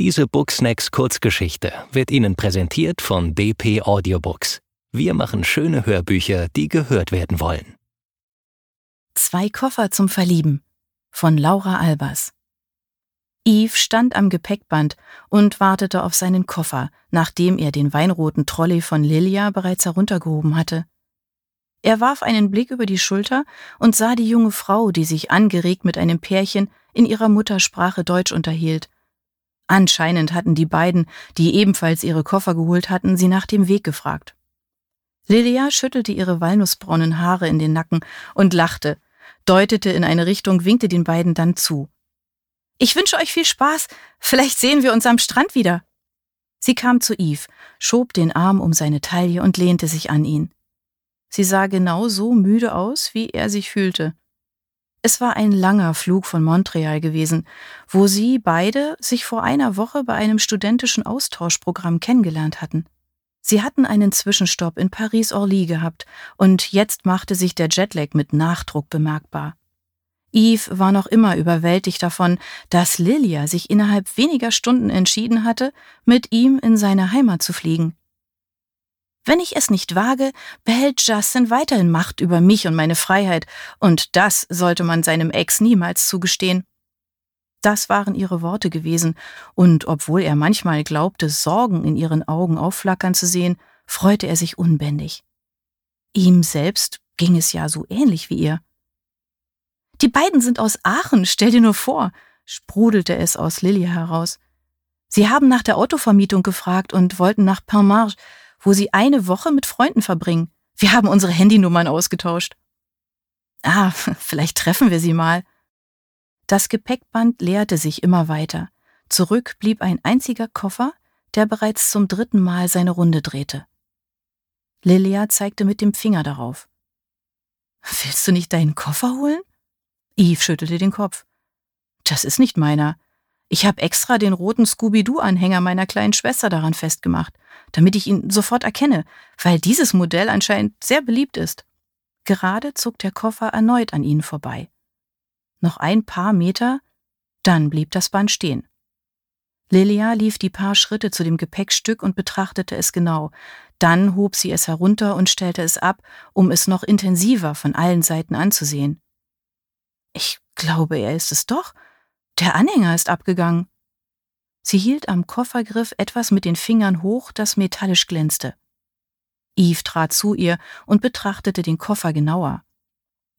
Diese Booksnacks Kurzgeschichte wird Ihnen präsentiert von DP Audiobooks. Wir machen schöne Hörbücher, die gehört werden wollen. Zwei Koffer zum Verlieben von Laura Albers. Yves stand am Gepäckband und wartete auf seinen Koffer, nachdem er den weinroten Trolley von Lilia bereits heruntergehoben hatte. Er warf einen Blick über die Schulter und sah die junge Frau, die sich angeregt mit einem Pärchen in ihrer Muttersprache Deutsch unterhielt Anscheinend hatten die beiden, die ebenfalls ihre Koffer geholt hatten, sie nach dem Weg gefragt. Lilia schüttelte ihre walnussbraunen Haare in den Nacken und lachte, deutete in eine Richtung, winkte den beiden dann zu. Ich wünsche euch viel Spaß. Vielleicht sehen wir uns am Strand wieder. Sie kam zu Yves, schob den Arm um seine Taille und lehnte sich an ihn. Sie sah genau so müde aus, wie er sich fühlte. Es war ein langer Flug von Montreal gewesen, wo sie beide sich vor einer Woche bei einem studentischen Austauschprogramm kennengelernt hatten. Sie hatten einen Zwischenstopp in Paris-Orly gehabt und jetzt machte sich der Jetlag mit Nachdruck bemerkbar. Yves war noch immer überwältigt davon, dass Lilia sich innerhalb weniger Stunden entschieden hatte, mit ihm in seine Heimat zu fliegen. Wenn ich es nicht wage, behält Justin weiterhin Macht über mich und meine Freiheit, und das sollte man seinem Ex niemals zugestehen. Das waren ihre Worte gewesen, und obwohl er manchmal glaubte, Sorgen in ihren Augen aufflackern zu sehen, freute er sich unbändig. Ihm selbst ging es ja so ähnlich wie ihr. Die beiden sind aus Aachen, stell dir nur vor, sprudelte es aus Lilia heraus. Sie haben nach der Autovermietung gefragt und wollten nach Pinmarge, wo sie eine Woche mit Freunden verbringen. Wir haben unsere Handynummern ausgetauscht. Ah, vielleicht treffen wir sie mal. Das Gepäckband leerte sich immer weiter. Zurück blieb ein einziger Koffer, der bereits zum dritten Mal seine Runde drehte. Lilia zeigte mit dem Finger darauf. Willst du nicht deinen Koffer holen? Eve schüttelte den Kopf. Das ist nicht meiner. Ich habe extra den roten Scooby-Doo-Anhänger meiner kleinen Schwester daran festgemacht, damit ich ihn sofort erkenne, weil dieses Modell anscheinend sehr beliebt ist. Gerade zog der Koffer erneut an ihnen vorbei. Noch ein paar Meter, dann blieb das Band stehen. Lilia lief die paar Schritte zu dem Gepäckstück und betrachtete es genau. Dann hob sie es herunter und stellte es ab, um es noch intensiver von allen Seiten anzusehen. Ich glaube, er ist es doch, der Anhänger ist abgegangen. Sie hielt am Koffergriff etwas mit den Fingern hoch, das metallisch glänzte. Eve trat zu ihr und betrachtete den Koffer genauer.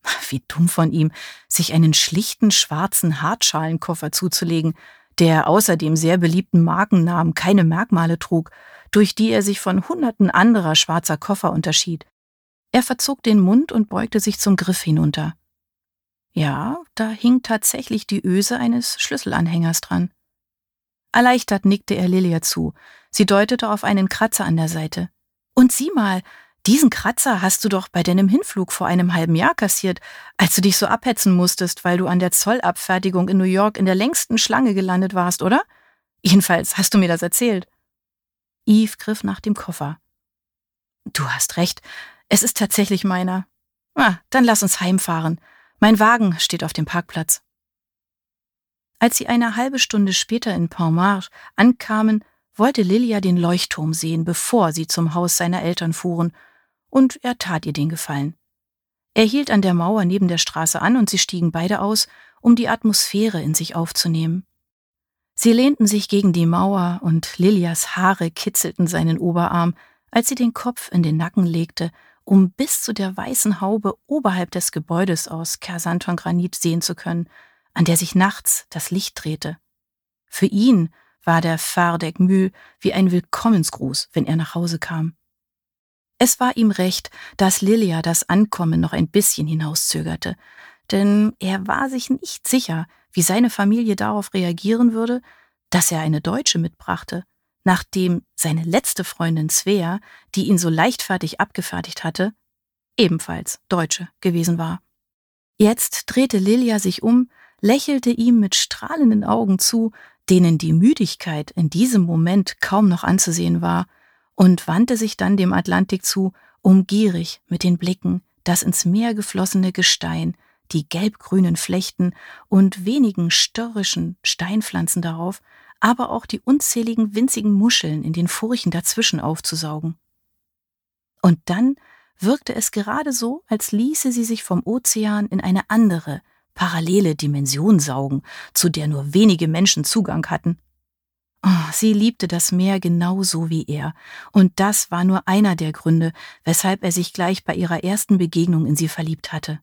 Wie dumm von ihm, sich einen schlichten schwarzen Hartschalenkoffer zuzulegen, der außer dem sehr beliebten Markennamen keine Merkmale trug, durch die er sich von hunderten anderer schwarzer Koffer unterschied. Er verzog den Mund und beugte sich zum Griff hinunter. Ja, da hing tatsächlich die Öse eines Schlüsselanhängers dran. Erleichtert nickte er Lilia zu. Sie deutete auf einen Kratzer an der Seite. Und sieh mal, diesen Kratzer hast du doch bei deinem Hinflug vor einem halben Jahr kassiert, als du dich so abhetzen musstest, weil du an der Zollabfertigung in New York in der längsten Schlange gelandet warst, oder? Jedenfalls hast du mir das erzählt. Eve griff nach dem Koffer. Du hast recht, es ist tatsächlich meiner. Ah, dann lass uns heimfahren. Mein Wagen steht auf dem Parkplatz. Als sie eine halbe Stunde später in Pontmartre ankamen, wollte Lilia den Leuchtturm sehen, bevor sie zum Haus seiner Eltern fuhren, und er tat ihr den Gefallen. Er hielt an der Mauer neben der Straße an und sie stiegen beide aus, um die Atmosphäre in sich aufzunehmen. Sie lehnten sich gegen die Mauer und Lilias Haare kitzelten seinen Oberarm, als sie den Kopf in den Nacken legte um bis zu der weißen Haube oberhalb des Gebäudes aus Kersanton-Granit sehen zu können, an der sich nachts das Licht drehte. Für ihn war der Fardec Mühl wie ein Willkommensgruß, wenn er nach Hause kam. Es war ihm recht, dass Lilia das Ankommen noch ein bisschen hinauszögerte, denn er war sich nicht sicher, wie seine Familie darauf reagieren würde, dass er eine Deutsche mitbrachte, nachdem seine letzte Freundin Svea, die ihn so leichtfertig abgefertigt hatte, ebenfalls Deutsche gewesen war. Jetzt drehte Lilia sich um, lächelte ihm mit strahlenden Augen zu, denen die Müdigkeit in diesem Moment kaum noch anzusehen war, und wandte sich dann dem Atlantik zu, um gierig mit den Blicken das ins Meer geflossene Gestein, die gelbgrünen Flechten und wenigen störrischen Steinpflanzen darauf aber auch die unzähligen winzigen Muscheln in den Furchen dazwischen aufzusaugen. Und dann wirkte es gerade so, als ließe sie sich vom Ozean in eine andere, parallele Dimension saugen, zu der nur wenige Menschen Zugang hatten. Oh, sie liebte das Meer genauso wie er, und das war nur einer der Gründe, weshalb er sich gleich bei ihrer ersten Begegnung in sie verliebt hatte.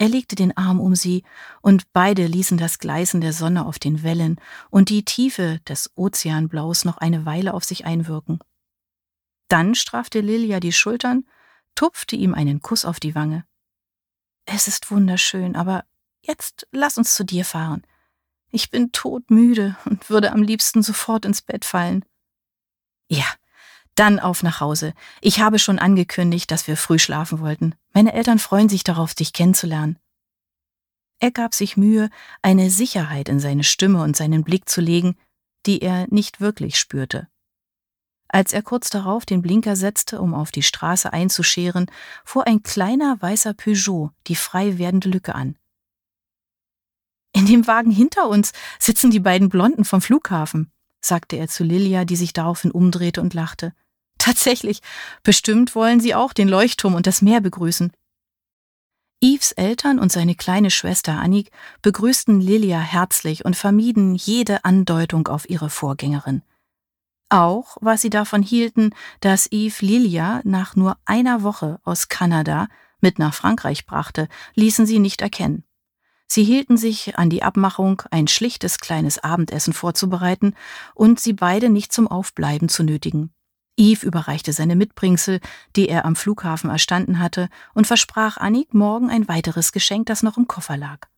Er legte den Arm um sie, und beide ließen das Gleißen der Sonne auf den Wellen und die Tiefe des Ozeanblaus noch eine Weile auf sich einwirken. Dann strafte Lilia die Schultern, tupfte ihm einen Kuss auf die Wange. Es ist wunderschön, aber jetzt lass uns zu dir fahren. Ich bin todmüde und würde am liebsten sofort ins Bett fallen. Ja, dann auf nach Hause. Ich habe schon angekündigt, dass wir früh schlafen wollten. Meine Eltern freuen sich darauf, dich kennenzulernen. Er gab sich Mühe, eine Sicherheit in seine Stimme und seinen Blick zu legen, die er nicht wirklich spürte. Als er kurz darauf den Blinker setzte, um auf die Straße einzuscheren, fuhr ein kleiner weißer Peugeot die frei werdende Lücke an. In dem Wagen hinter uns sitzen die beiden Blonden vom Flughafen, sagte er zu Lilia, die sich daraufhin umdrehte und lachte. Tatsächlich, bestimmt wollen sie auch den Leuchtturm und das Meer begrüßen. Yves Eltern und seine kleine Schwester Annik begrüßten Lilia herzlich und vermieden jede Andeutung auf ihre Vorgängerin. Auch was sie davon hielten, dass Yves Lilia nach nur einer Woche aus Kanada mit nach Frankreich brachte, ließen sie nicht erkennen. Sie hielten sich an die Abmachung, ein schlichtes kleines Abendessen vorzubereiten und sie beide nicht zum Aufbleiben zu nötigen. Yves überreichte seine Mitbringsel, die er am Flughafen erstanden hatte, und versprach Annik morgen ein weiteres Geschenk, das noch im Koffer lag.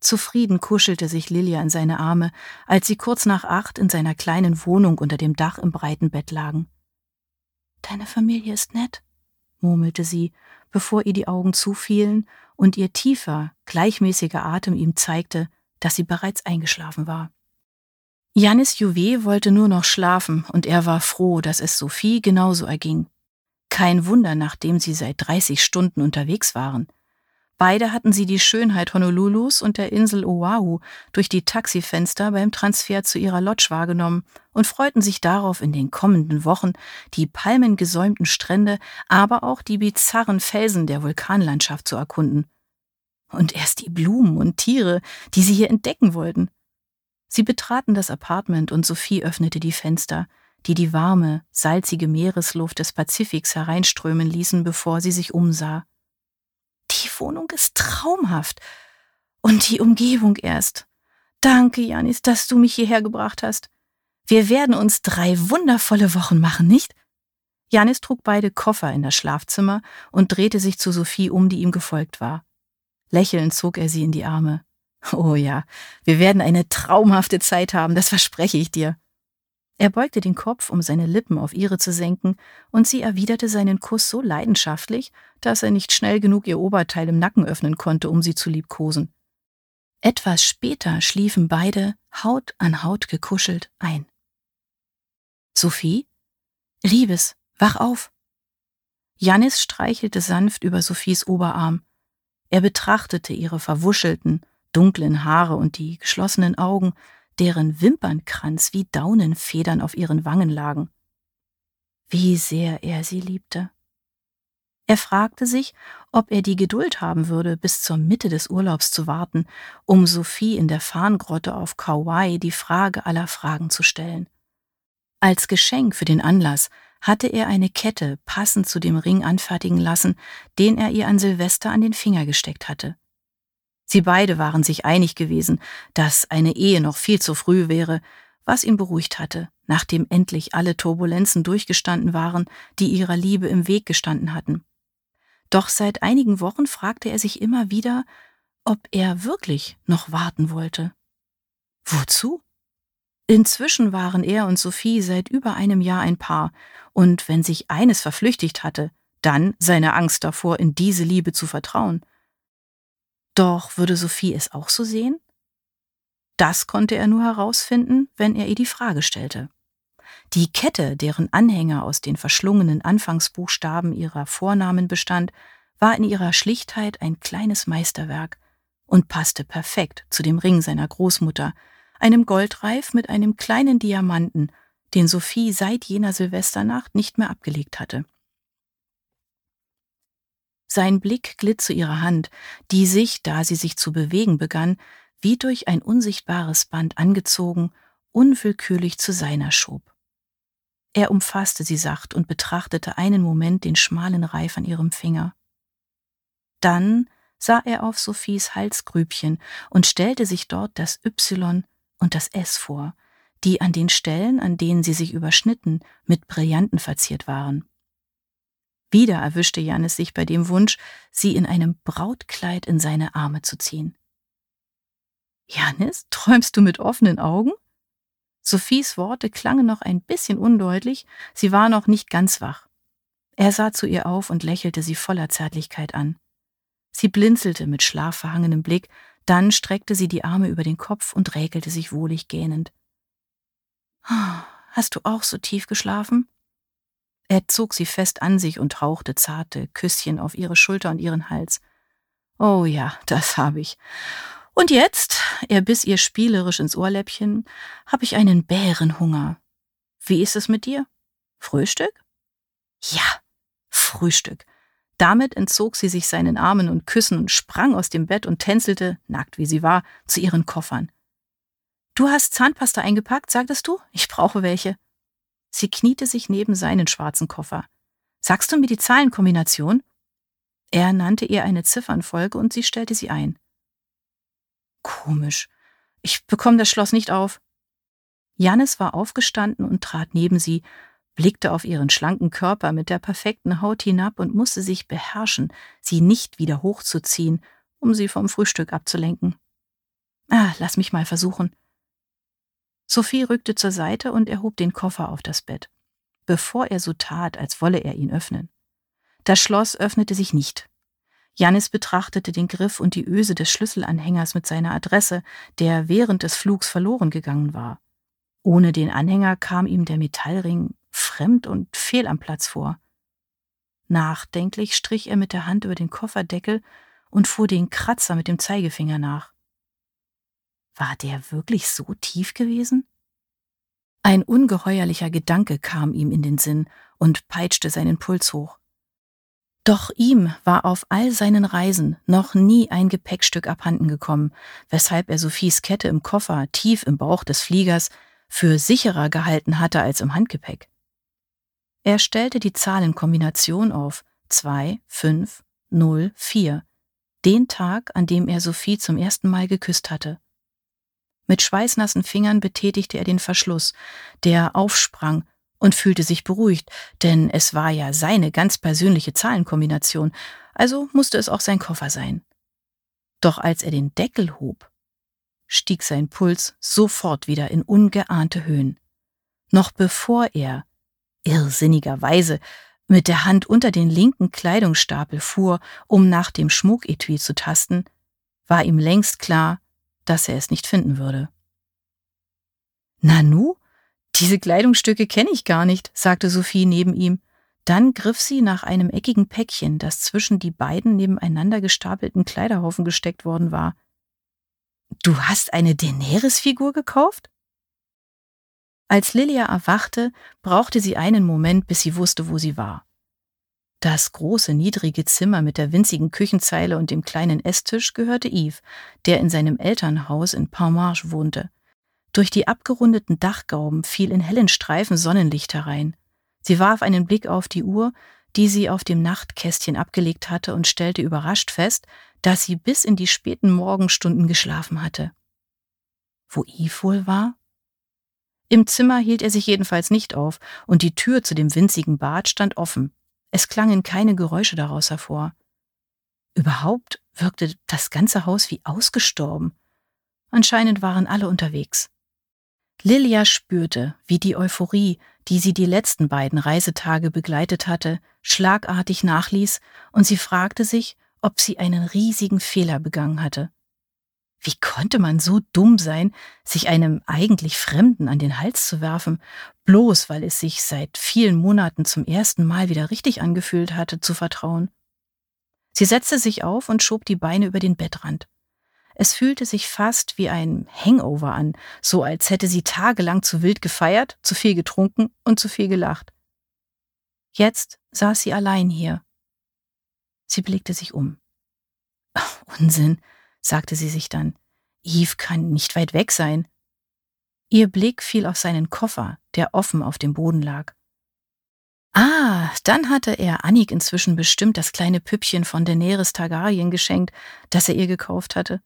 Zufrieden kuschelte sich Lilia in seine Arme, als sie kurz nach acht in seiner kleinen Wohnung unter dem Dach im breiten Bett lagen. Deine Familie ist nett, murmelte sie, bevor ihr die Augen zufielen und ihr tiefer, gleichmäßiger Atem ihm zeigte, dass sie bereits eingeschlafen war. Janis Juvet wollte nur noch schlafen und er war froh, dass es Sophie genauso erging. Kein Wunder, nachdem sie seit 30 Stunden unterwegs waren. Beide hatten sie die Schönheit Honolulus und der Insel Oahu durch die Taxifenster beim Transfer zu ihrer Lodge wahrgenommen und freuten sich darauf, in den kommenden Wochen die palmengesäumten Strände, aber auch die bizarren Felsen der Vulkanlandschaft zu erkunden. Und erst die Blumen und Tiere, die sie hier entdecken wollten. Sie betraten das Apartment und Sophie öffnete die Fenster, die die warme, salzige Meeresluft des Pazifiks hereinströmen ließen, bevor sie sich umsah. Die Wohnung ist traumhaft. Und die Umgebung erst. Danke, Janis, dass du mich hierher gebracht hast. Wir werden uns drei wundervolle Wochen machen, nicht? Janis trug beide Koffer in das Schlafzimmer und drehte sich zu Sophie um, die ihm gefolgt war. Lächelnd zog er sie in die Arme. Oh ja, wir werden eine traumhafte Zeit haben, das verspreche ich dir. Er beugte den Kopf, um seine Lippen auf ihre zu senken, und sie erwiderte seinen Kuss so leidenschaftlich, dass er nicht schnell genug ihr Oberteil im Nacken öffnen konnte, um sie zu liebkosen. Etwas später schliefen beide, Haut an Haut gekuschelt, ein. Sophie? Liebes, wach auf! Jannis streichelte sanft über Sophies Oberarm. Er betrachtete ihre verwuschelten, dunklen Haare und die geschlossenen Augen, deren Wimpernkranz wie Daunenfedern auf ihren Wangen lagen. Wie sehr er sie liebte. Er fragte sich, ob er die Geduld haben würde, bis zur Mitte des Urlaubs zu warten, um Sophie in der Farngrotte auf Kauai die Frage aller Fragen zu stellen. Als Geschenk für den Anlass hatte er eine Kette passend zu dem Ring anfertigen lassen, den er ihr an Silvester an den Finger gesteckt hatte. Sie beide waren sich einig gewesen, dass eine Ehe noch viel zu früh wäre, was ihn beruhigt hatte, nachdem endlich alle Turbulenzen durchgestanden waren, die ihrer Liebe im Weg gestanden hatten. Doch seit einigen Wochen fragte er sich immer wieder, ob er wirklich noch warten wollte. Wozu? Inzwischen waren er und Sophie seit über einem Jahr ein Paar, und wenn sich eines verflüchtigt hatte, dann seine Angst davor, in diese Liebe zu vertrauen. Doch würde Sophie es auch so sehen? Das konnte er nur herausfinden, wenn er ihr die Frage stellte. Die Kette, deren Anhänger aus den verschlungenen Anfangsbuchstaben ihrer Vornamen bestand, war in ihrer Schlichtheit ein kleines Meisterwerk und passte perfekt zu dem Ring seiner Großmutter, einem Goldreif mit einem kleinen Diamanten, den Sophie seit jener Silvesternacht nicht mehr abgelegt hatte. Sein Blick glitt zu ihrer Hand, die sich, da sie sich zu bewegen begann, wie durch ein unsichtbares Band angezogen, unwillkürlich zu seiner schob. Er umfasste sie sacht und betrachtete einen Moment den schmalen Reif an ihrem Finger. Dann sah er auf Sophies Halsgrübchen und stellte sich dort das Y und das S vor, die an den Stellen, an denen sie sich überschnitten, mit Brillanten verziert waren. Wieder erwischte Janis sich bei dem Wunsch, sie in einem Brautkleid in seine Arme zu ziehen. Janis, träumst du mit offenen Augen? Sophies Worte klangen noch ein bisschen undeutlich, sie war noch nicht ganz wach. Er sah zu ihr auf und lächelte sie voller Zärtlichkeit an. Sie blinzelte mit schlafverhangenem Blick, dann streckte sie die Arme über den Kopf und räkelte sich wohlig gähnend. Hast du auch so tief geschlafen? Er zog sie fest an sich und hauchte zarte Küsschen auf ihre Schulter und ihren Hals. Oh ja, das habe ich. Und jetzt, er biss ihr spielerisch ins Ohrläppchen, habe ich einen Bärenhunger. Wie ist es mit dir? Frühstück? Ja, Frühstück. Damit entzog sie sich seinen Armen und Küssen und sprang aus dem Bett und tänzelte, nackt wie sie war, zu ihren Koffern. Du hast Zahnpasta eingepackt, sagtest du? Ich brauche welche. Sie kniete sich neben seinen schwarzen Koffer. Sagst du mir die Zahlenkombination? Er nannte ihr eine Ziffernfolge und sie stellte sie ein. Komisch. Ich bekomme das Schloss nicht auf. Jannis war aufgestanden und trat neben sie, blickte auf ihren schlanken Körper mit der perfekten Haut hinab und musste sich beherrschen, sie nicht wieder hochzuziehen, um sie vom Frühstück abzulenken. Ah, lass mich mal versuchen. Sophie rückte zur Seite und erhob den Koffer auf das Bett, bevor er so tat, als wolle er ihn öffnen. Das Schloss öffnete sich nicht. Janis betrachtete den Griff und die Öse des Schlüsselanhängers mit seiner Adresse, der während des Flugs verloren gegangen war. Ohne den Anhänger kam ihm der Metallring fremd und fehl am Platz vor. Nachdenklich strich er mit der Hand über den Kofferdeckel und fuhr den Kratzer mit dem Zeigefinger nach. War der wirklich so tief gewesen? Ein ungeheuerlicher Gedanke kam ihm in den Sinn und peitschte seinen Puls hoch. Doch ihm war auf all seinen Reisen noch nie ein Gepäckstück abhanden gekommen, weshalb er Sophies Kette im Koffer tief im Bauch des Fliegers für sicherer gehalten hatte als im Handgepäck. Er stellte die Zahlenkombination auf 2, 5, 0, 4, den Tag, an dem er Sophie zum ersten Mal geküsst hatte. Mit schweißnassen Fingern betätigte er den Verschluss, der aufsprang und fühlte sich beruhigt, denn es war ja seine ganz persönliche Zahlenkombination, also musste es auch sein Koffer sein. Doch als er den Deckel hob, stieg sein Puls sofort wieder in ungeahnte Höhen. Noch bevor er, irrsinnigerweise, mit der Hand unter den linken Kleidungsstapel fuhr, um nach dem Schmucketui zu tasten, war ihm längst klar, dass er es nicht finden würde. Nanu? Diese Kleidungsstücke kenne ich gar nicht, sagte Sophie neben ihm. Dann griff sie nach einem eckigen Päckchen, das zwischen die beiden nebeneinander gestapelten Kleiderhaufen gesteckt worden war. Du hast eine Daenerys-Figur gekauft? Als Lilia erwachte, brauchte sie einen Moment, bis sie wusste, wo sie war. Das große, niedrige Zimmer mit der winzigen Küchenzeile und dem kleinen Esstisch gehörte Yves, der in seinem Elternhaus in Pontmarche wohnte. Durch die abgerundeten Dachgauben fiel in hellen Streifen Sonnenlicht herein. Sie warf einen Blick auf die Uhr, die sie auf dem Nachtkästchen abgelegt hatte und stellte überrascht fest, dass sie bis in die späten Morgenstunden geschlafen hatte. Wo Yves wohl war? Im Zimmer hielt er sich jedenfalls nicht auf, und die Tür zu dem winzigen Bad stand offen. Es klangen keine Geräusche daraus hervor. Überhaupt wirkte das ganze Haus wie ausgestorben. Anscheinend waren alle unterwegs. Lilia spürte, wie die Euphorie, die sie die letzten beiden Reisetage begleitet hatte, schlagartig nachließ, und sie fragte sich, ob sie einen riesigen Fehler begangen hatte. Wie konnte man so dumm sein, sich einem eigentlich Fremden an den Hals zu werfen, bloß weil es sich seit vielen Monaten zum ersten Mal wieder richtig angefühlt hatte, zu vertrauen? Sie setzte sich auf und schob die Beine über den Bettrand. Es fühlte sich fast wie ein Hangover an, so als hätte sie tagelang zu wild gefeiert, zu viel getrunken und zu viel gelacht. Jetzt saß sie allein hier. Sie blickte sich um. Ach, Unsinn, sagte sie sich dann. Eve kann nicht weit weg sein. Ihr Blick fiel auf seinen Koffer, der offen auf dem Boden lag. Ah, dann hatte er Annik inzwischen bestimmt das kleine Püppchen von Daenerys Targaryen geschenkt, das er ihr gekauft hatte.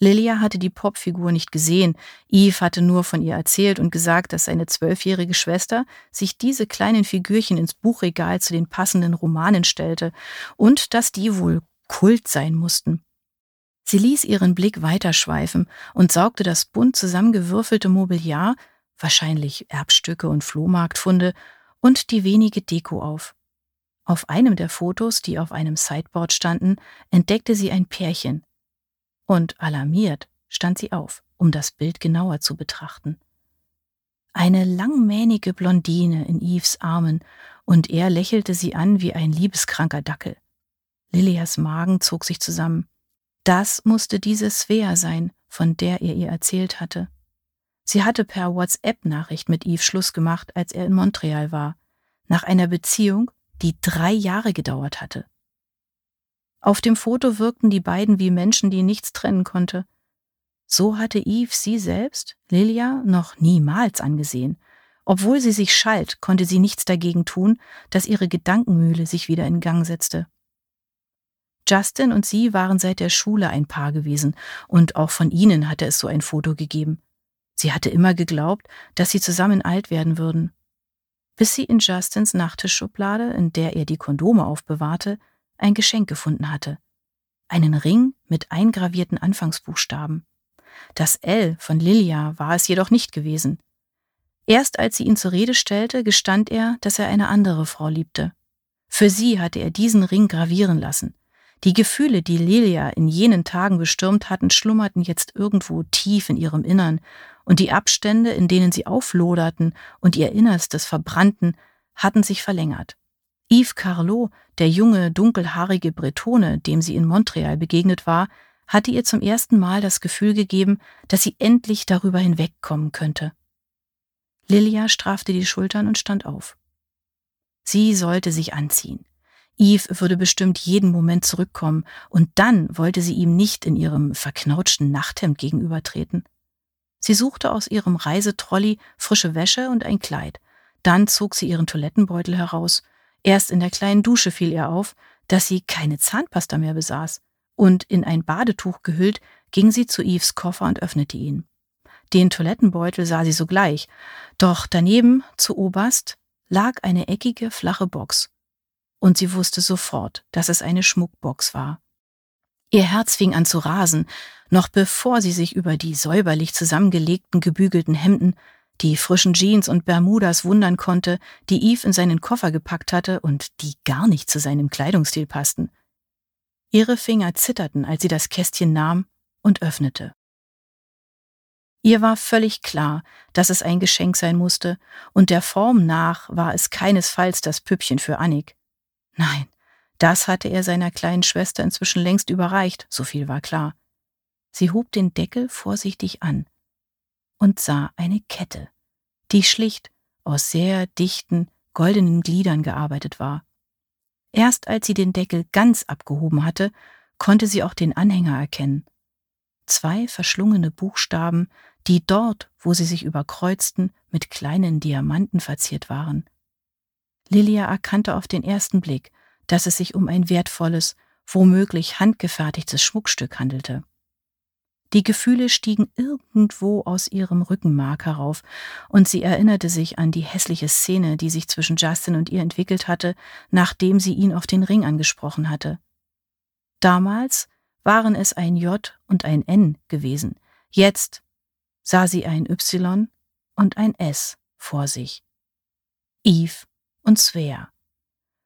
Lilia hatte die Popfigur nicht gesehen. Eve hatte nur von ihr erzählt und gesagt, dass seine zwölfjährige Schwester sich diese kleinen Figürchen ins Buchregal zu den passenden Romanen stellte und dass die wohl Kult sein mussten. Sie ließ ihren Blick weiterschweifen und saugte das bunt zusammengewürfelte Mobiliar, wahrscheinlich Erbstücke und Flohmarktfunde, und die wenige Deko auf. Auf einem der Fotos, die auf einem Sideboard standen, entdeckte sie ein Pärchen, und alarmiert stand sie auf, um das Bild genauer zu betrachten. Eine langmähnige Blondine in Eves Armen, und er lächelte sie an wie ein liebeskranker Dackel. Lilias Magen zog sich zusammen. Das musste diese Svea sein, von der er ihr erzählt hatte. Sie hatte per WhatsApp-Nachricht mit Yves Schluss gemacht, als er in Montreal war, nach einer Beziehung, die drei Jahre gedauert hatte. Auf dem Foto wirkten die beiden wie Menschen, die nichts trennen konnte. So hatte Yves sie selbst, Lilia, noch niemals angesehen. Obwohl sie sich schalt, konnte sie nichts dagegen tun, dass ihre Gedankenmühle sich wieder in Gang setzte. Justin und sie waren seit der Schule ein Paar gewesen, und auch von ihnen hatte es so ein Foto gegeben. Sie hatte immer geglaubt, dass sie zusammen alt werden würden. Bis sie in Justins Nachttischschublade, in der er die Kondome aufbewahrte, ein Geschenk gefunden hatte. Einen Ring mit eingravierten Anfangsbuchstaben. Das L von Lilia war es jedoch nicht gewesen. Erst als sie ihn zur Rede stellte, gestand er, dass er eine andere Frau liebte. Für sie hatte er diesen Ring gravieren lassen. Die Gefühle, die Lilia in jenen Tagen bestürmt hatten, schlummerten jetzt irgendwo tief in ihrem Innern, und die Abstände, in denen sie aufloderten und ihr Innerstes verbrannten, hatten sich verlängert. Yves Carlot, der junge, dunkelhaarige Bretone, dem sie in Montreal begegnet war, hatte ihr zum ersten Mal das Gefühl gegeben, dass sie endlich darüber hinwegkommen könnte. Lilia strafte die Schultern und stand auf. Sie sollte sich anziehen. Yves würde bestimmt jeden Moment zurückkommen, und dann wollte sie ihm nicht in ihrem verknautschten Nachthemd gegenübertreten. Sie suchte aus ihrem Reisetrolley frische Wäsche und ein Kleid. Dann zog sie ihren Toilettenbeutel heraus Erst in der kleinen Dusche fiel ihr auf, dass sie keine Zahnpasta mehr besaß, und in ein Badetuch gehüllt ging sie zu Eves Koffer und öffnete ihn. Den Toilettenbeutel sah sie sogleich, doch daneben, zu oberst, lag eine eckige, flache Box. Und sie wusste sofort, dass es eine Schmuckbox war. Ihr Herz fing an zu rasen, noch bevor sie sich über die säuberlich zusammengelegten, gebügelten Hemden die frischen Jeans und Bermudas wundern konnte, die Eve in seinen Koffer gepackt hatte und die gar nicht zu seinem Kleidungsstil passten. Ihre Finger zitterten, als sie das Kästchen nahm und öffnete. Ihr war völlig klar, dass es ein Geschenk sein musste, und der Form nach war es keinesfalls das Püppchen für Annik. Nein, das hatte er seiner kleinen Schwester inzwischen längst überreicht, so viel war klar. Sie hob den Deckel vorsichtig an und sah eine Kette, die schlicht aus sehr dichten, goldenen Gliedern gearbeitet war. Erst als sie den Deckel ganz abgehoben hatte, konnte sie auch den Anhänger erkennen. Zwei verschlungene Buchstaben, die dort, wo sie sich überkreuzten, mit kleinen Diamanten verziert waren. Lilia erkannte auf den ersten Blick, dass es sich um ein wertvolles, womöglich handgefertigtes Schmuckstück handelte. Die Gefühle stiegen irgendwo aus ihrem Rückenmark herauf, und sie erinnerte sich an die hässliche Szene, die sich zwischen Justin und ihr entwickelt hatte, nachdem sie ihn auf den Ring angesprochen hatte. Damals waren es ein J und ein N gewesen, jetzt sah sie ein Y und ein S vor sich. Eve und Svea.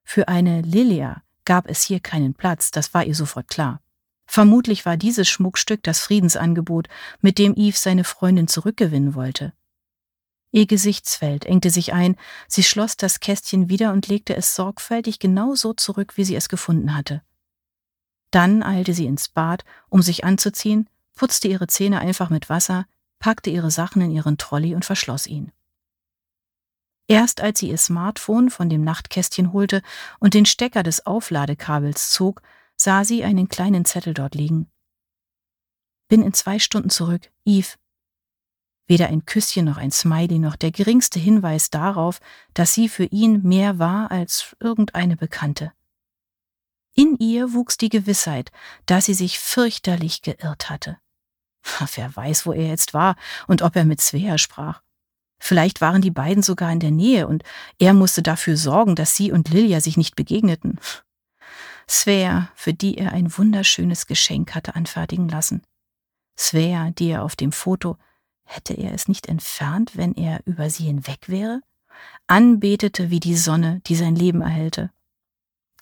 Für eine Lilia gab es hier keinen Platz, das war ihr sofort klar. Vermutlich war dieses Schmuckstück das Friedensangebot, mit dem Yves seine Freundin zurückgewinnen wollte. Ihr Gesichtsfeld engte sich ein, sie schloss das Kästchen wieder und legte es sorgfältig genau so zurück, wie sie es gefunden hatte. Dann eilte sie ins Bad, um sich anzuziehen, putzte ihre Zähne einfach mit Wasser, packte ihre Sachen in ihren Trolley und verschloss ihn. Erst als sie ihr Smartphone von dem Nachtkästchen holte und den Stecker des Aufladekabels zog, sah sie einen kleinen Zettel dort liegen. Bin in zwei Stunden zurück, Eve. Weder ein Küsschen noch ein Smiley noch der geringste Hinweis darauf, dass sie für ihn mehr war als irgendeine Bekannte. In ihr wuchs die Gewissheit, dass sie sich fürchterlich geirrt hatte. Wer weiß, wo er jetzt war und ob er mit Svea sprach. Vielleicht waren die beiden sogar in der Nähe und er musste dafür sorgen, dass sie und Lilia sich nicht begegneten. Svea, für die er ein wunderschönes Geschenk hatte anfertigen lassen. Svea, die er auf dem Foto, hätte er es nicht entfernt, wenn er über sie hinweg wäre? Anbetete wie die Sonne, die sein Leben erhellte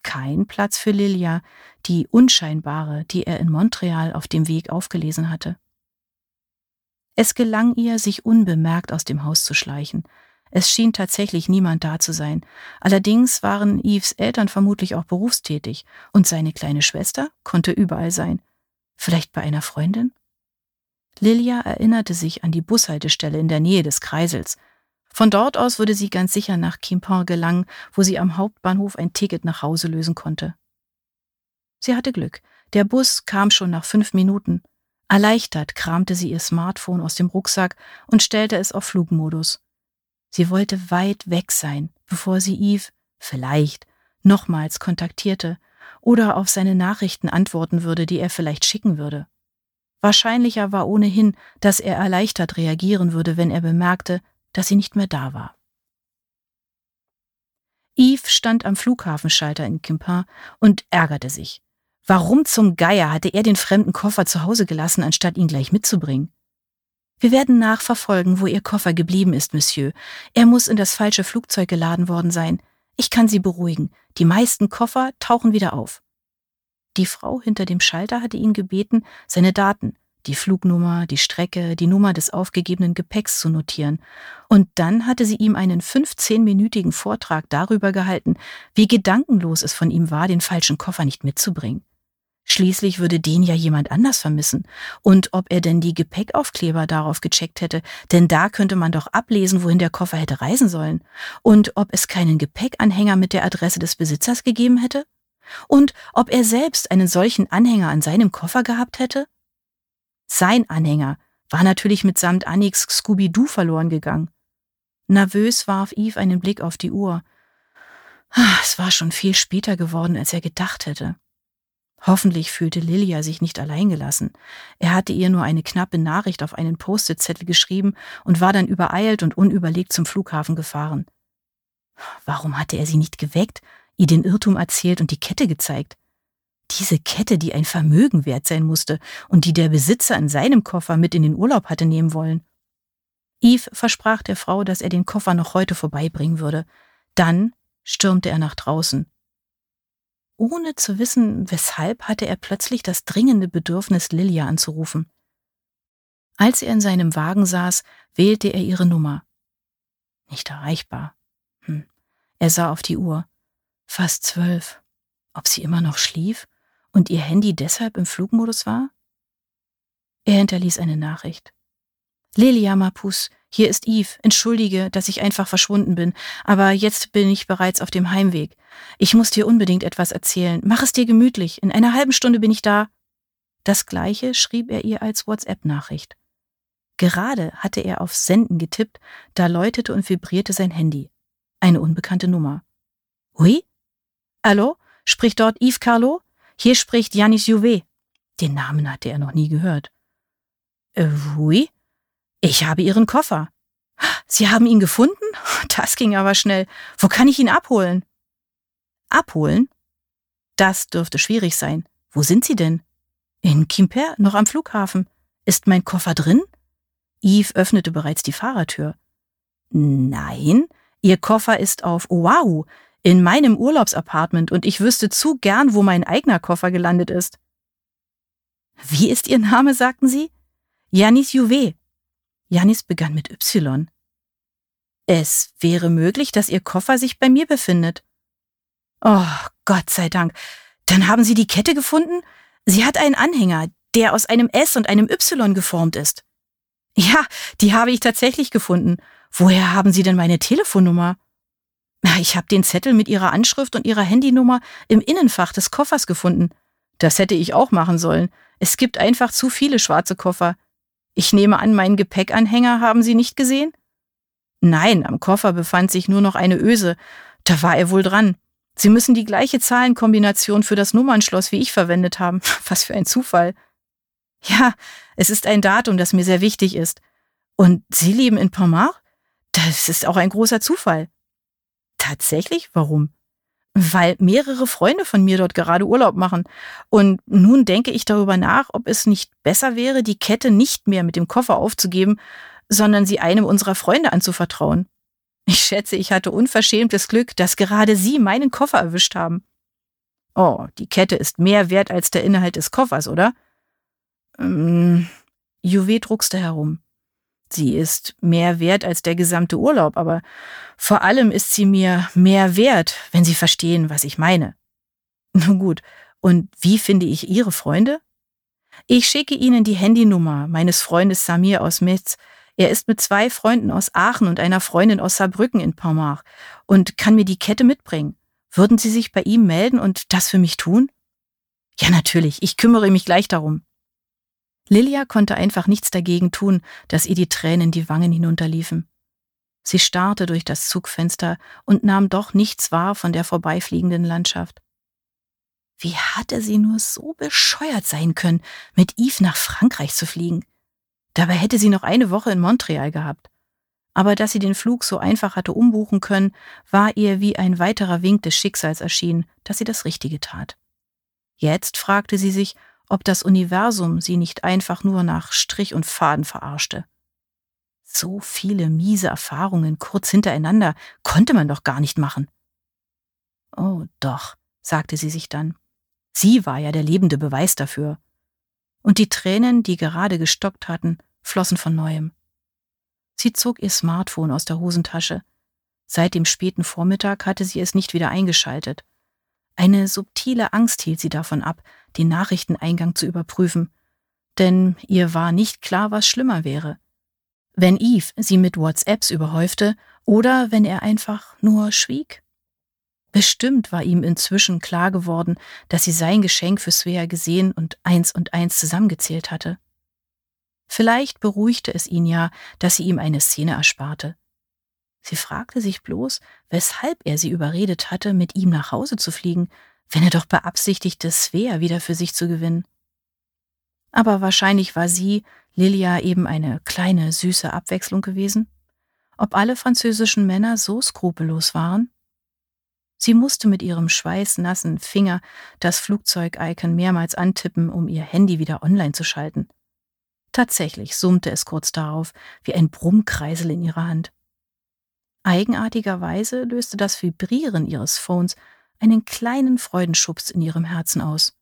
kein Platz für Lilia, die unscheinbare, die er in Montreal auf dem Weg aufgelesen hatte. Es gelang ihr, sich unbemerkt aus dem Haus zu schleichen. Es schien tatsächlich niemand da zu sein. Allerdings waren Yves Eltern vermutlich auch berufstätig und seine kleine Schwester konnte überall sein. Vielleicht bei einer Freundin? Lilia erinnerte sich an die Bushaltestelle in der Nähe des Kreisels. Von dort aus würde sie ganz sicher nach Quimpin gelangen, wo sie am Hauptbahnhof ein Ticket nach Hause lösen konnte. Sie hatte Glück. Der Bus kam schon nach fünf Minuten. Erleichtert kramte sie ihr Smartphone aus dem Rucksack und stellte es auf Flugmodus. Sie wollte weit weg sein, bevor sie Eve, vielleicht, nochmals kontaktierte oder auf seine Nachrichten antworten würde, die er vielleicht schicken würde. Wahrscheinlicher war ohnehin, dass er erleichtert reagieren würde, wenn er bemerkte, dass sie nicht mehr da war. Yves stand am Flughafenschalter in Quimper und ärgerte sich. Warum zum Geier hatte er den fremden Koffer zu Hause gelassen, anstatt ihn gleich mitzubringen? Wir werden nachverfolgen, wo Ihr Koffer geblieben ist, Monsieur. Er muss in das falsche Flugzeug geladen worden sein. Ich kann Sie beruhigen. Die meisten Koffer tauchen wieder auf. Die Frau hinter dem Schalter hatte ihn gebeten, seine Daten, die Flugnummer, die Strecke, die Nummer des aufgegebenen Gepäcks zu notieren. Und dann hatte sie ihm einen 15-minütigen Vortrag darüber gehalten, wie gedankenlos es von ihm war, den falschen Koffer nicht mitzubringen. Schließlich würde den ja jemand anders vermissen. Und ob er denn die Gepäckaufkleber darauf gecheckt hätte, denn da könnte man doch ablesen, wohin der Koffer hätte reisen sollen. Und ob es keinen Gepäckanhänger mit der Adresse des Besitzers gegeben hätte? Und ob er selbst einen solchen Anhänger an seinem Koffer gehabt hätte? Sein Anhänger war natürlich mitsamt Anniks Scooby-Doo verloren gegangen. Nervös warf Eve einen Blick auf die Uhr. Ah, es war schon viel später geworden, als er gedacht hätte. Hoffentlich fühlte Lilia sich nicht alleingelassen. Er hatte ihr nur eine knappe Nachricht auf einen Post-it-Zettel geschrieben und war dann übereilt und unüberlegt zum Flughafen gefahren. Warum hatte er sie nicht geweckt, ihr den Irrtum erzählt und die Kette gezeigt? Diese Kette, die ein Vermögen wert sein musste und die der Besitzer in seinem Koffer mit in den Urlaub hatte nehmen wollen. Eve versprach der Frau, dass er den Koffer noch heute vorbeibringen würde. Dann stürmte er nach draußen. Ohne zu wissen, weshalb, hatte er plötzlich das dringende Bedürfnis, Lilia anzurufen. Als er in seinem Wagen saß, wählte er ihre Nummer. Nicht erreichbar. Hm. Er sah auf die Uhr. Fast zwölf. Ob sie immer noch schlief? und ihr Handy deshalb im Flugmodus war? Er hinterließ eine Nachricht. Lelia Mapus, hier ist Eve. Entschuldige, dass ich einfach verschwunden bin, aber jetzt bin ich bereits auf dem Heimweg. Ich muss dir unbedingt etwas erzählen. Mach es dir gemütlich. In einer halben Stunde bin ich da. Das gleiche schrieb er ihr als WhatsApp-Nachricht. Gerade hatte er auf Senden getippt, da läutete und vibrierte sein Handy. Eine unbekannte Nummer. Hui? Hallo? Spricht dort Yves Carlo? Hier spricht Janis Juve. Den Namen hatte er noch nie gehört. Äh, oui? Ich habe Ihren Koffer. Sie haben ihn gefunden? Das ging aber schnell. Wo kann ich ihn abholen? Abholen? Das dürfte schwierig sein. Wo sind Sie denn? In Quimper, noch am Flughafen. Ist mein Koffer drin? Yves öffnete bereits die Fahrertür. Nein, Ihr Koffer ist auf Oahu, in meinem Urlaubsapartment und ich wüsste zu gern, wo mein eigener Koffer gelandet ist. Wie ist Ihr Name, sagten Sie? Janis Juve. Janis begann mit Y. Es wäre möglich, dass Ihr Koffer sich bei mir befindet. Oh, Gott sei Dank. Dann haben Sie die Kette gefunden? Sie hat einen Anhänger. der aus einem S und einem Y geformt ist. Ja, die habe ich tatsächlich gefunden. Woher haben Sie denn meine Telefonnummer? Ich habe den Zettel mit Ihrer Anschrift und Ihrer Handynummer im Innenfach des Koffers gefunden. Das hätte ich auch machen sollen. Es gibt einfach zu viele schwarze Koffer. Ich nehme an, meinen Gepäckanhänger haben Sie nicht gesehen? Nein, am Koffer befand sich nur noch eine Öse. Da war er wohl dran. Sie müssen die gleiche Zahlenkombination für das Nummernschloss wie ich verwendet haben. Was für ein Zufall. Ja, es ist ein Datum, das mir sehr wichtig ist. Und Sie leben in Pontmartre? Das ist auch ein großer Zufall. Tatsächlich? Warum? Weil mehrere Freunde von mir dort gerade Urlaub machen. Und nun denke ich darüber nach, ob es nicht besser wäre, die Kette nicht mehr mit dem Koffer aufzugeben, sondern sie einem unserer Freunde anzuvertrauen. Ich schätze, ich hatte unverschämtes Glück, dass gerade Sie meinen Koffer erwischt haben. Oh, die Kette ist mehr wert als der Inhalt des Koffers, oder? Ähm, Juwet druckste herum. Sie ist mehr wert als der gesamte Urlaub, aber vor allem ist sie mir mehr wert, wenn Sie verstehen, was ich meine. Nun gut, und wie finde ich Ihre Freunde? Ich schicke Ihnen die Handynummer meines Freundes Samir aus Metz. Er ist mit zwei Freunden aus Aachen und einer Freundin aus Saarbrücken in Pommach und kann mir die Kette mitbringen. Würden Sie sich bei ihm melden und das für mich tun? Ja, natürlich, ich kümmere mich gleich darum. Lilia konnte einfach nichts dagegen tun, dass ihr die Tränen die Wangen hinunterliefen. Sie starrte durch das Zugfenster und nahm doch nichts wahr von der vorbeifliegenden Landschaft. Wie hatte sie nur so bescheuert sein können, mit Yves nach Frankreich zu fliegen? Dabei hätte sie noch eine Woche in Montreal gehabt. Aber dass sie den Flug so einfach hatte umbuchen können, war ihr wie ein weiterer Wink des Schicksals erschienen, dass sie das Richtige tat. Jetzt fragte sie sich, ob das Universum sie nicht einfach nur nach Strich und Faden verarschte. So viele miese Erfahrungen kurz hintereinander konnte man doch gar nicht machen. Oh doch, sagte sie sich dann. Sie war ja der lebende Beweis dafür. Und die Tränen, die gerade gestockt hatten, flossen von neuem. Sie zog ihr Smartphone aus der Hosentasche. Seit dem späten Vormittag hatte sie es nicht wieder eingeschaltet. Eine subtile Angst hielt sie davon ab, den Nachrichteneingang zu überprüfen, denn ihr war nicht klar, was schlimmer wäre. Wenn Eve sie mit WhatsApps überhäufte oder wenn er einfach nur schwieg. Bestimmt war ihm inzwischen klar geworden, dass sie sein Geschenk für Svea gesehen und eins und eins zusammengezählt hatte. Vielleicht beruhigte es ihn ja, dass sie ihm eine Szene ersparte. Sie fragte sich bloß, weshalb er sie überredet hatte, mit ihm nach Hause zu fliegen, wenn er doch beabsichtigte, Svea wieder für sich zu gewinnen. Aber wahrscheinlich war sie, Lilia, eben eine kleine, süße Abwechslung gewesen. Ob alle französischen Männer so skrupellos waren? Sie musste mit ihrem schweißnassen Finger das Flugzeug-Icon mehrmals antippen, um ihr Handy wieder online zu schalten. Tatsächlich summte es kurz darauf, wie ein Brummkreisel in ihrer Hand. Eigenartigerweise löste das Vibrieren ihres Phones einen kleinen Freudenschubs in ihrem Herzen aus.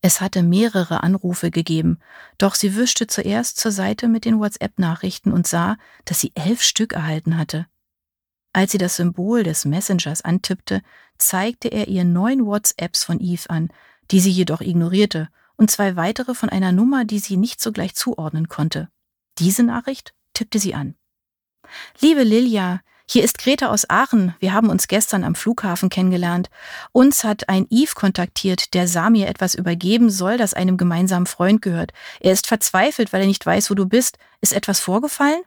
Es hatte mehrere Anrufe gegeben, doch sie wischte zuerst zur Seite mit den WhatsApp-Nachrichten und sah, dass sie elf Stück erhalten hatte. Als sie das Symbol des Messengers antippte, zeigte er ihr neun WhatsApps von Eve an, die sie jedoch ignorierte, und zwei weitere von einer Nummer, die sie nicht sogleich zuordnen konnte. Diese Nachricht tippte sie an. Liebe Lilia, hier ist Greta aus Aachen. Wir haben uns gestern am Flughafen kennengelernt. Uns hat ein Yves kontaktiert, der Samir etwas übergeben soll, das einem gemeinsamen Freund gehört. Er ist verzweifelt, weil er nicht weiß, wo du bist. Ist etwas vorgefallen?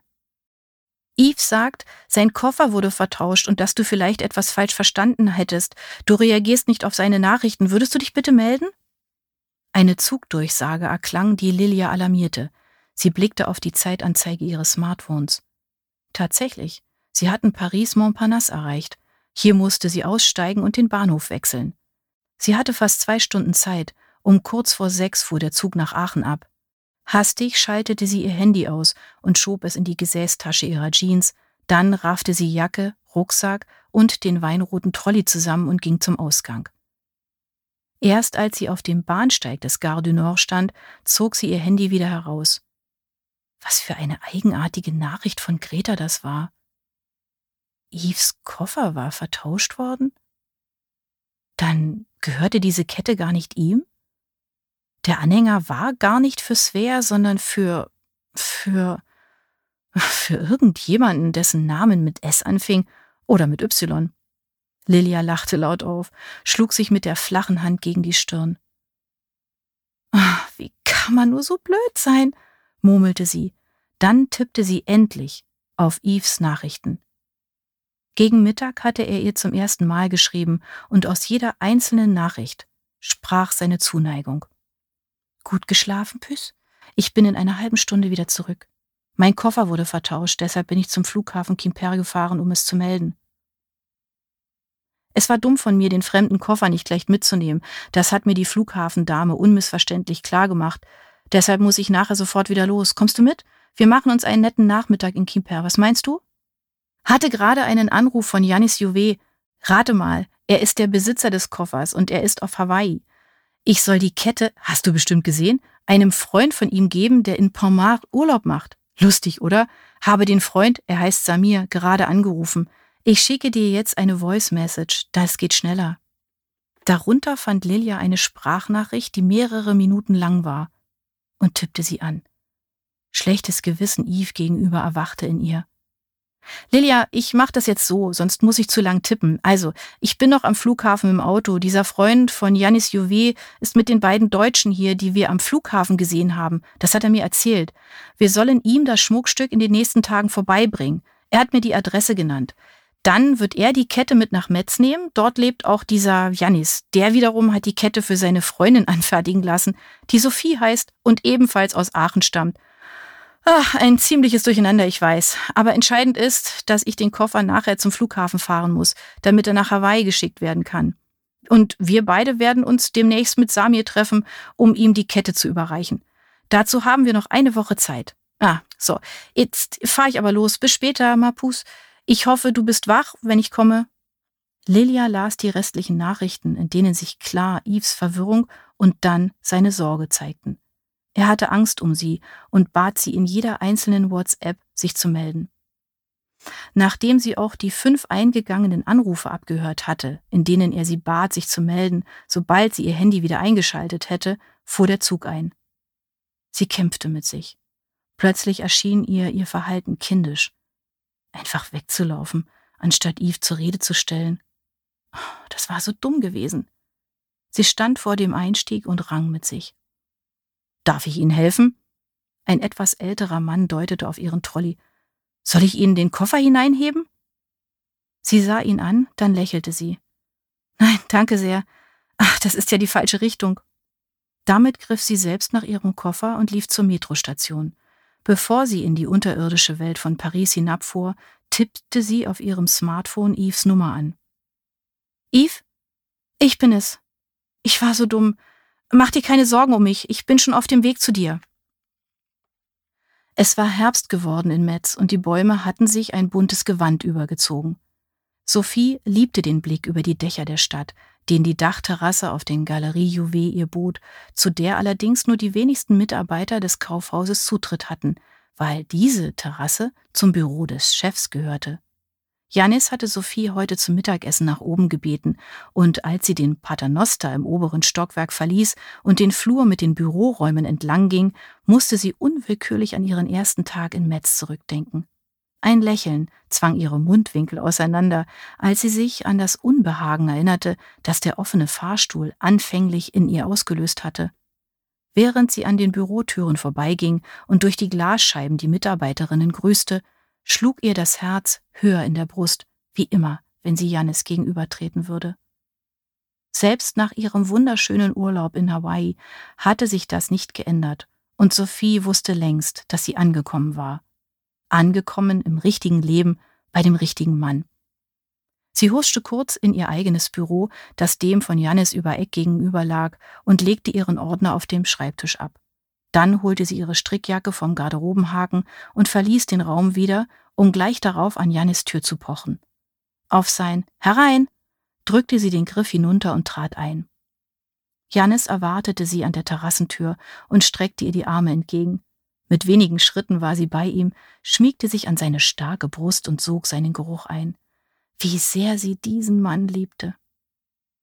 Yves sagt, sein Koffer wurde vertauscht und dass du vielleicht etwas falsch verstanden hättest. Du reagierst nicht auf seine Nachrichten. Würdest du dich bitte melden? Eine Zugdurchsage erklang, die Lilia alarmierte. Sie blickte auf die Zeitanzeige ihres Smartphones. Tatsächlich, Sie hatten Paris-Montparnasse erreicht. Hier musste sie aussteigen und den Bahnhof wechseln. Sie hatte fast zwei Stunden Zeit. Um kurz vor sechs fuhr der Zug nach Aachen ab. Hastig schaltete sie ihr Handy aus und schob es in die Gesäßtasche ihrer Jeans. Dann raffte sie Jacke, Rucksack und den weinroten Trolley zusammen und ging zum Ausgang. Erst als sie auf dem Bahnsteig des Gare du Nord stand, zog sie ihr Handy wieder heraus. Was für eine eigenartige Nachricht von Greta das war. Eves Koffer war vertauscht worden? Dann gehörte diese Kette gar nicht ihm? Der Anhänger war gar nicht für Svea, sondern für. für. für irgendjemanden, dessen Namen mit S anfing oder mit Y. Lilia lachte laut auf, schlug sich mit der flachen Hand gegen die Stirn. Ach, wie kann man nur so blöd sein? murmelte sie. Dann tippte sie endlich auf Eves Nachrichten. Gegen Mittag hatte er ihr zum ersten Mal geschrieben, und aus jeder einzelnen Nachricht sprach seine Zuneigung. Gut geschlafen, Püss? Ich bin in einer halben Stunde wieder zurück. Mein Koffer wurde vertauscht, deshalb bin ich zum Flughafen Quimper gefahren, um es zu melden. Es war dumm von mir, den fremden Koffer nicht gleich mitzunehmen. Das hat mir die Flughafendame unmissverständlich klargemacht. Deshalb muss ich nachher sofort wieder los. Kommst du mit? Wir machen uns einen netten Nachmittag in Quimper. Was meinst du? Hatte gerade einen Anruf von Janis Juve. Rate mal, er ist der Besitzer des Koffers und er ist auf Hawaii. Ich soll die Kette, hast du bestimmt gesehen, einem Freund von ihm geben, der in Palmar Urlaub macht. Lustig, oder? Habe den Freund, er heißt Samir, gerade angerufen. Ich schicke dir jetzt eine Voice Message, das geht schneller. Darunter fand Lilia eine Sprachnachricht, die mehrere Minuten lang war, und tippte sie an. Schlechtes Gewissen Eve gegenüber erwachte in ihr. Lilia, ich mach das jetzt so, sonst muss ich zu lang tippen. Also, ich bin noch am Flughafen im Auto. Dieser Freund von Janis Juve ist mit den beiden Deutschen hier, die wir am Flughafen gesehen haben. Das hat er mir erzählt. Wir sollen ihm das Schmuckstück in den nächsten Tagen vorbeibringen. Er hat mir die Adresse genannt. Dann wird er die Kette mit nach Metz nehmen. Dort lebt auch dieser Janis. Der wiederum hat die Kette für seine Freundin anfertigen lassen, die Sophie heißt und ebenfalls aus Aachen stammt. Ach, ein ziemliches Durcheinander, ich weiß. Aber entscheidend ist, dass ich den Koffer nachher zum Flughafen fahren muss, damit er nach Hawaii geschickt werden kann. Und wir beide werden uns demnächst mit Samir treffen, um ihm die Kette zu überreichen. Dazu haben wir noch eine Woche Zeit. Ah, so. Jetzt fahre ich aber los. Bis später, Mapus. Ich hoffe, du bist wach, wenn ich komme. Lilia las die restlichen Nachrichten, in denen sich klar Yves Verwirrung und dann seine Sorge zeigten. Er hatte Angst um sie und bat sie in jeder einzelnen WhatsApp, sich zu melden. Nachdem sie auch die fünf eingegangenen Anrufe abgehört hatte, in denen er sie bat, sich zu melden, sobald sie ihr Handy wieder eingeschaltet hätte, fuhr der Zug ein. Sie kämpfte mit sich. Plötzlich erschien ihr ihr Verhalten kindisch einfach wegzulaufen, anstatt Eve zur Rede zu stellen. Das war so dumm gewesen. Sie stand vor dem Einstieg und rang mit sich. Darf ich Ihnen helfen? Ein etwas älterer Mann deutete auf ihren Trolley. Soll ich Ihnen den Koffer hineinheben? Sie sah ihn an, dann lächelte sie. Nein, danke sehr. Ach, das ist ja die falsche Richtung. Damit griff sie selbst nach ihrem Koffer und lief zur Metrostation. Bevor sie in die unterirdische Welt von Paris hinabfuhr, tippte sie auf ihrem Smartphone Eves Nummer an. Eve? Ich bin es. Ich war so dumm. Mach dir keine Sorgen um mich, ich bin schon auf dem Weg zu dir. Es war Herbst geworden in Metz und die Bäume hatten sich ein buntes Gewand übergezogen. Sophie liebte den Blick über die Dächer der Stadt, den die Dachterrasse auf den Galerie Juve ihr bot, zu der allerdings nur die wenigsten Mitarbeiter des Kaufhauses Zutritt hatten, weil diese Terrasse zum Büro des Chefs gehörte. Janis hatte Sophie heute zum Mittagessen nach oben gebeten, und als sie den Paternoster im oberen Stockwerk verließ und den Flur mit den Büroräumen entlang ging, musste sie unwillkürlich an ihren ersten Tag in Metz zurückdenken. Ein Lächeln zwang ihre Mundwinkel auseinander, als sie sich an das Unbehagen erinnerte, das der offene Fahrstuhl anfänglich in ihr ausgelöst hatte. Während sie an den Bürotüren vorbeiging und durch die Glasscheiben die Mitarbeiterinnen grüßte, schlug ihr das Herz höher in der Brust, wie immer, wenn sie Jannis gegenübertreten würde. Selbst nach ihrem wunderschönen Urlaub in Hawaii hatte sich das nicht geändert, und Sophie wusste längst, dass sie angekommen war angekommen im richtigen Leben bei dem richtigen Mann. Sie huschte kurz in ihr eigenes Büro, das dem von Jannis über Eck gegenüber lag, und legte ihren Ordner auf dem Schreibtisch ab. Dann holte sie ihre Strickjacke vom Garderobenhaken und verließ den Raum wieder, um gleich darauf an Jannis Tür zu pochen. Auf sein Herein drückte sie den Griff hinunter und trat ein. Jannis erwartete sie an der Terrassentür und streckte ihr die Arme entgegen. Mit wenigen Schritten war sie bei ihm, schmiegte sich an seine starke Brust und sog seinen Geruch ein. Wie sehr sie diesen Mann liebte.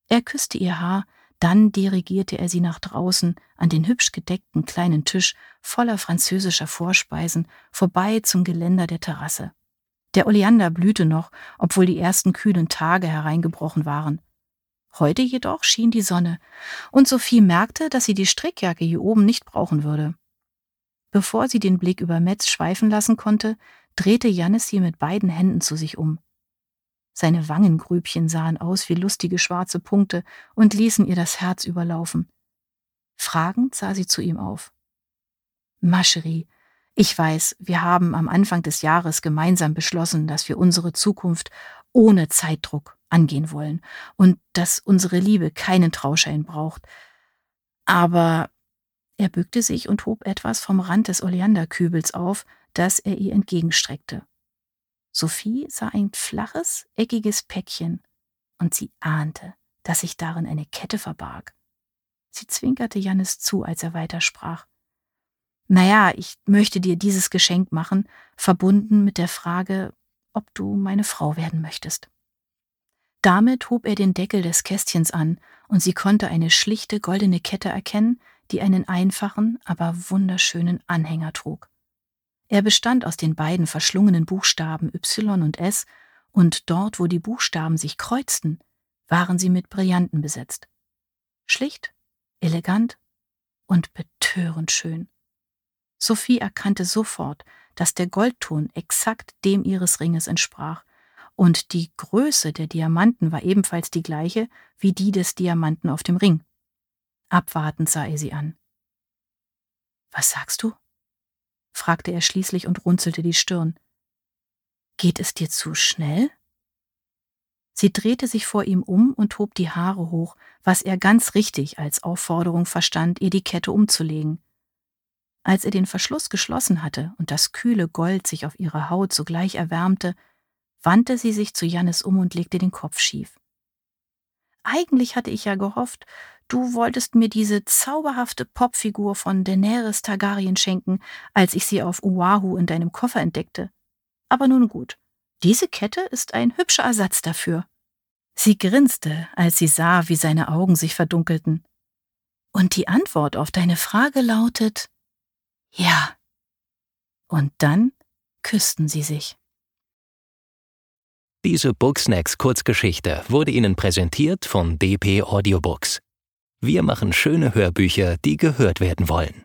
Er küsste ihr Haar, Dann dirigierte er sie nach draußen an den hübsch gedeckten kleinen Tisch voller französischer Vorspeisen vorbei zum Geländer der Terrasse. Der Oleander blühte noch, obwohl die ersten kühlen Tage hereingebrochen waren. Heute jedoch schien die Sonne, und Sophie merkte, dass sie die Strickjacke hier oben nicht brauchen würde. Bevor sie den Blick über Metz schweifen lassen konnte, drehte Jannis sie mit beiden Händen zu sich um. Seine Wangengrübchen sahen aus wie lustige schwarze Punkte und ließen ihr das Herz überlaufen. Fragend sah sie zu ihm auf. Mascherie, ich weiß, wir haben am Anfang des Jahres gemeinsam beschlossen, dass wir unsere Zukunft ohne Zeitdruck angehen wollen und dass unsere Liebe keinen Trauschein braucht. Aber er bückte sich und hob etwas vom Rand des Oleanderkübels auf, das er ihr entgegenstreckte. Sophie sah ein flaches, eckiges Päckchen, und sie ahnte, dass sich darin eine Kette verbarg. Sie zwinkerte Jannis zu, als er weitersprach. Naja, ich möchte dir dieses Geschenk machen, verbunden mit der Frage, ob du meine Frau werden möchtest. Damit hob er den Deckel des Kästchens an, und sie konnte eine schlichte goldene Kette erkennen, die einen einfachen, aber wunderschönen Anhänger trug. Er bestand aus den beiden verschlungenen Buchstaben Y und S, und dort, wo die Buchstaben sich kreuzten, waren sie mit Brillanten besetzt. Schlicht, elegant und betörend schön. Sophie erkannte sofort, dass der Goldton exakt dem ihres Ringes entsprach, und die Größe der Diamanten war ebenfalls die gleiche wie die des Diamanten auf dem Ring. Abwartend sah er sie an. Was sagst du? Fragte er schließlich und runzelte die Stirn. Geht es dir zu schnell? Sie drehte sich vor ihm um und hob die Haare hoch, was er ganz richtig als Aufforderung verstand, ihr die Kette umzulegen. Als er den Verschluss geschlossen hatte und das kühle Gold sich auf ihrer Haut sogleich erwärmte, wandte sie sich zu Jannis um und legte den Kopf schief. Eigentlich hatte ich ja gehofft, du wolltest mir diese zauberhafte Popfigur von Daenerys Targaryen schenken, als ich sie auf Oahu in deinem Koffer entdeckte. Aber nun gut, diese Kette ist ein hübscher Ersatz dafür. Sie grinste, als sie sah, wie seine Augen sich verdunkelten. Und die Antwort auf deine Frage lautet Ja. Und dann küssten sie sich. Diese Booksnacks Kurzgeschichte wurde Ihnen präsentiert von DP Audiobooks. Wir machen schöne Hörbücher, die gehört werden wollen.